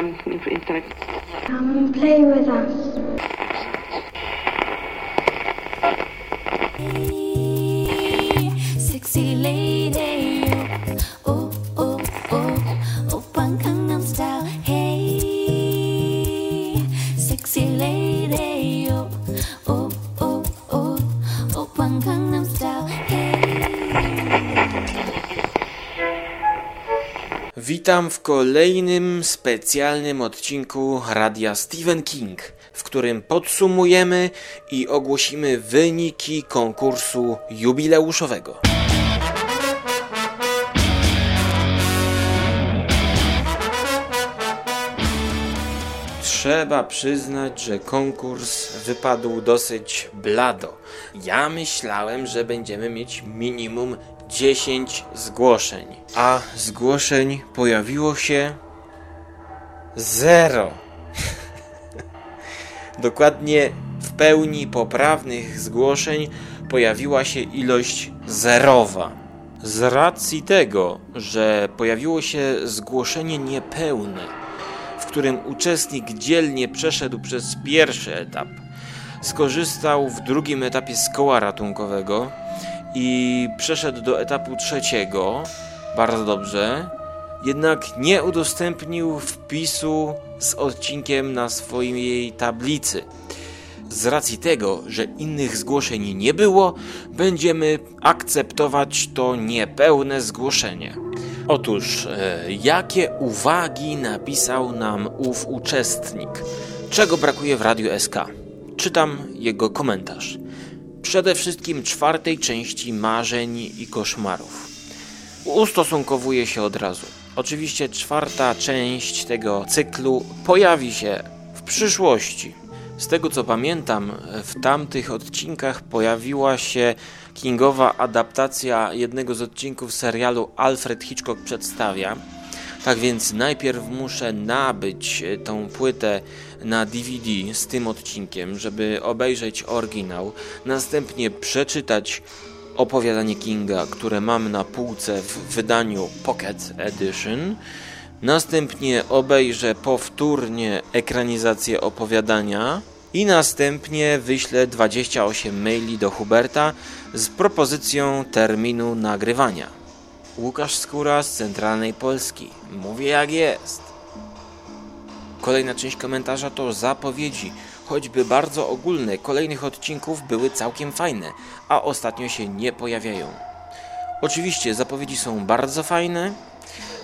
um, Come and play with us. Witam w kolejnym specjalnym odcinku Radia Stephen King, w którym podsumujemy i ogłosimy wyniki konkursu jubileuszowego. Trzeba przyznać, że konkurs wypadł dosyć blado. Ja myślałem, że będziemy mieć minimum 10 zgłoszeń, a zgłoszeń pojawiło się zero. Dokładnie w pełni poprawnych zgłoszeń pojawiła się ilość zerowa. Z racji tego, że pojawiło się zgłoszenie niepełne, w którym uczestnik dzielnie przeszedł przez pierwszy etap, skorzystał w drugim etapie z koła ratunkowego i przeszedł do etapu trzeciego, bardzo dobrze, jednak nie udostępnił wpisu z odcinkiem na swojej tablicy. Z racji tego, że innych zgłoszeń nie było, będziemy akceptować to niepełne zgłoszenie. Otóż, e, jakie uwagi napisał nam ów uczestnik? Czego brakuje w Radiu SK? Czytam jego komentarz. Przede wszystkim czwartej części marzeń i koszmarów. Ustosunkowuje się od razu. Oczywiście czwarta część tego cyklu pojawi się w przyszłości. Z tego co pamiętam, w tamtych odcinkach pojawiła się Kingowa adaptacja jednego z odcinków serialu Alfred Hitchcock przedstawia. Tak więc najpierw muszę nabyć e, tą płytę na DVD z tym odcinkiem, żeby obejrzeć oryginał, następnie przeczytać opowiadanie Kinga, które mam na półce w wydaniu Pocket Edition. Następnie obejrzę powtórnie ekranizację opowiadania i następnie wyślę 28 maili do Huberta z propozycją terminu nagrywania. Łukasz Skóra z Centralnej Polski. Mówię jak jest. Kolejna część komentarza to zapowiedzi, choćby bardzo ogólne, kolejnych odcinków były całkiem fajne, a ostatnio się nie pojawiają. Oczywiście zapowiedzi są bardzo fajne,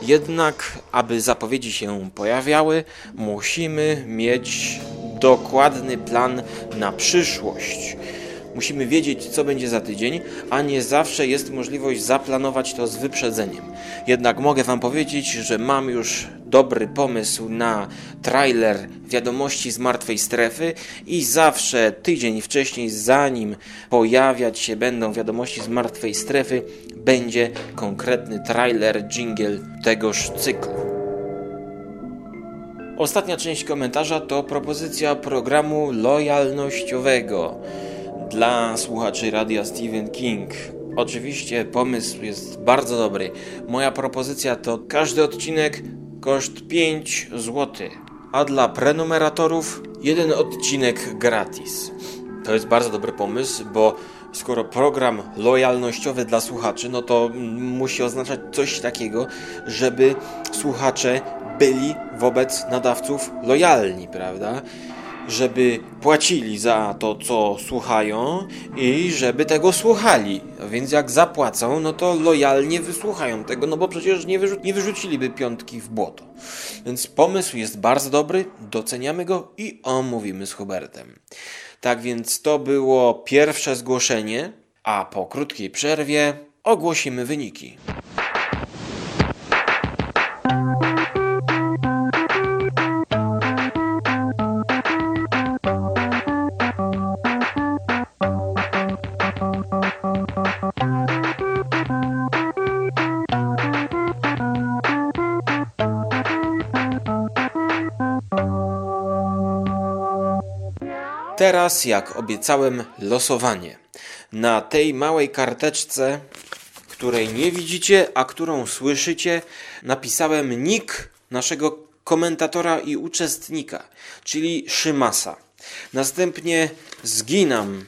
jednak aby zapowiedzi się pojawiały, musimy mieć dokładny plan na przyszłość. Musimy wiedzieć, co będzie za tydzień, a nie zawsze jest możliwość zaplanować to z wyprzedzeniem. Jednak mogę Wam powiedzieć, że mam już dobry pomysł na trailer wiadomości z martwej strefy i zawsze tydzień wcześniej, zanim pojawiać się będą wiadomości z martwej strefy, będzie konkretny trailer, jingle tegoż cyklu. Ostatnia część komentarza to propozycja programu lojalnościowego dla słuchaczy radia Stephen King. Oczywiście pomysł jest bardzo dobry. Moja propozycja to każdy odcinek koszt 5 zł, a dla prenumeratorów jeden odcinek gratis. To jest bardzo dobry pomysł, bo skoro program lojalnościowy dla słuchaczy, no to musi oznaczać coś takiego, żeby słuchacze byli wobec nadawców lojalni, prawda? Żeby płacili za to, co słuchają i żeby tego słuchali. Więc jak zapłacą, no to lojalnie wysłuchają tego, no bo przecież nie, wyrzu nie wyrzuciliby piątki w błoto. Więc pomysł jest bardzo dobry, doceniamy go i omówimy z Hubertem. Tak więc to było pierwsze zgłoszenie, a po krótkiej przerwie ogłosimy wyniki. Teraz, jak obiecałem, losowanie. Na tej małej karteczce, której nie widzicie, a którą słyszycie, napisałem nick naszego komentatora i uczestnika, czyli Szymasa. Następnie zginam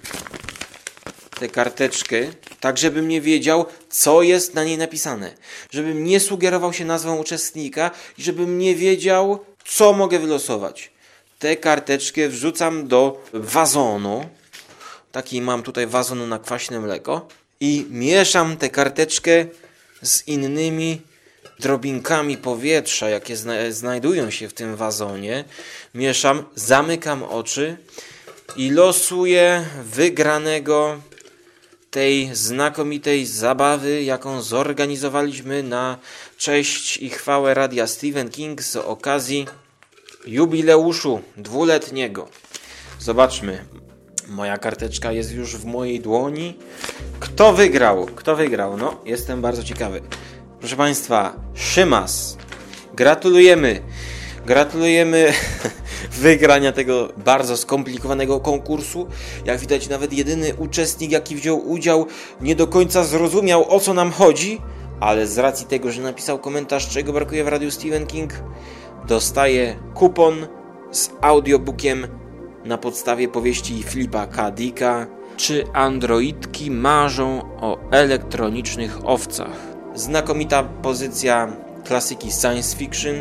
tę karteczkę, tak żebym nie wiedział, co jest na niej napisane. Żebym nie sugerował się nazwą uczestnika i żebym nie wiedział, co mogę wylosować. Tę karteczkę wrzucam do wazonu. Taki mam tutaj wazon na kwaśne mleko. I mieszam tę karteczkę z innymi drobinkami powietrza, jakie zna znajdują się w tym wazonie. Mieszam, zamykam oczy i losuję wygranego tej znakomitej zabawy, jaką zorganizowaliśmy na cześć i chwałę radia Stephen King z okazji jubileuszu dwuletniego. Zobaczmy. Moja karteczka jest już w mojej dłoni. Kto wygrał? Kto wygrał? No, jestem bardzo ciekawy. Proszę Państwa, Szymas. Gratulujemy. Gratulujemy wygrania tego bardzo skomplikowanego konkursu. Jak widać, nawet jedyny uczestnik, jaki wziął udział, nie do końca zrozumiał o co nam chodzi, ale z racji tego, że napisał komentarz, czego brakuje w radiu Stephen King, dostaje kupon z audiobookiem na podstawie powieści Filipa K. Dicka Czy androidki marzą o elektronicznych owcach? Znakomita pozycja klasyki science fiction,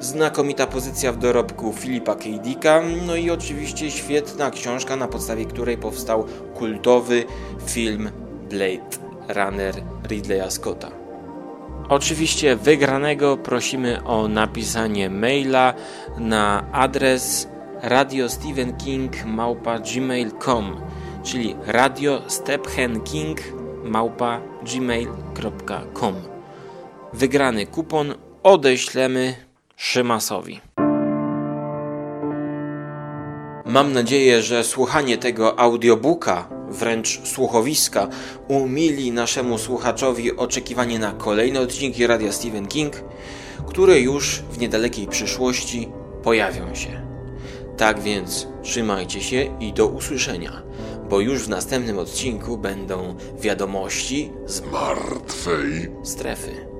znakomita pozycja w dorobku Filipa K. Dicka, no i oczywiście świetna książka, na podstawie której powstał kultowy film Blade Runner Ridleya Scotta. Oczywiście wygranego prosimy o napisanie maila na adres radiostephenking@gmail.com, czyli radio gmail.com. Wygrany kupon odeślemy Szymasowi. Mam nadzieję, że słuchanie tego audiobooka, wręcz słuchowiska, umili naszemu słuchaczowi oczekiwanie na kolejne odcinki Radia Stephen King, które już w niedalekiej przyszłości pojawią się. Tak więc trzymajcie się i do usłyszenia, bo już w następnym odcinku będą wiadomości z martwej strefy.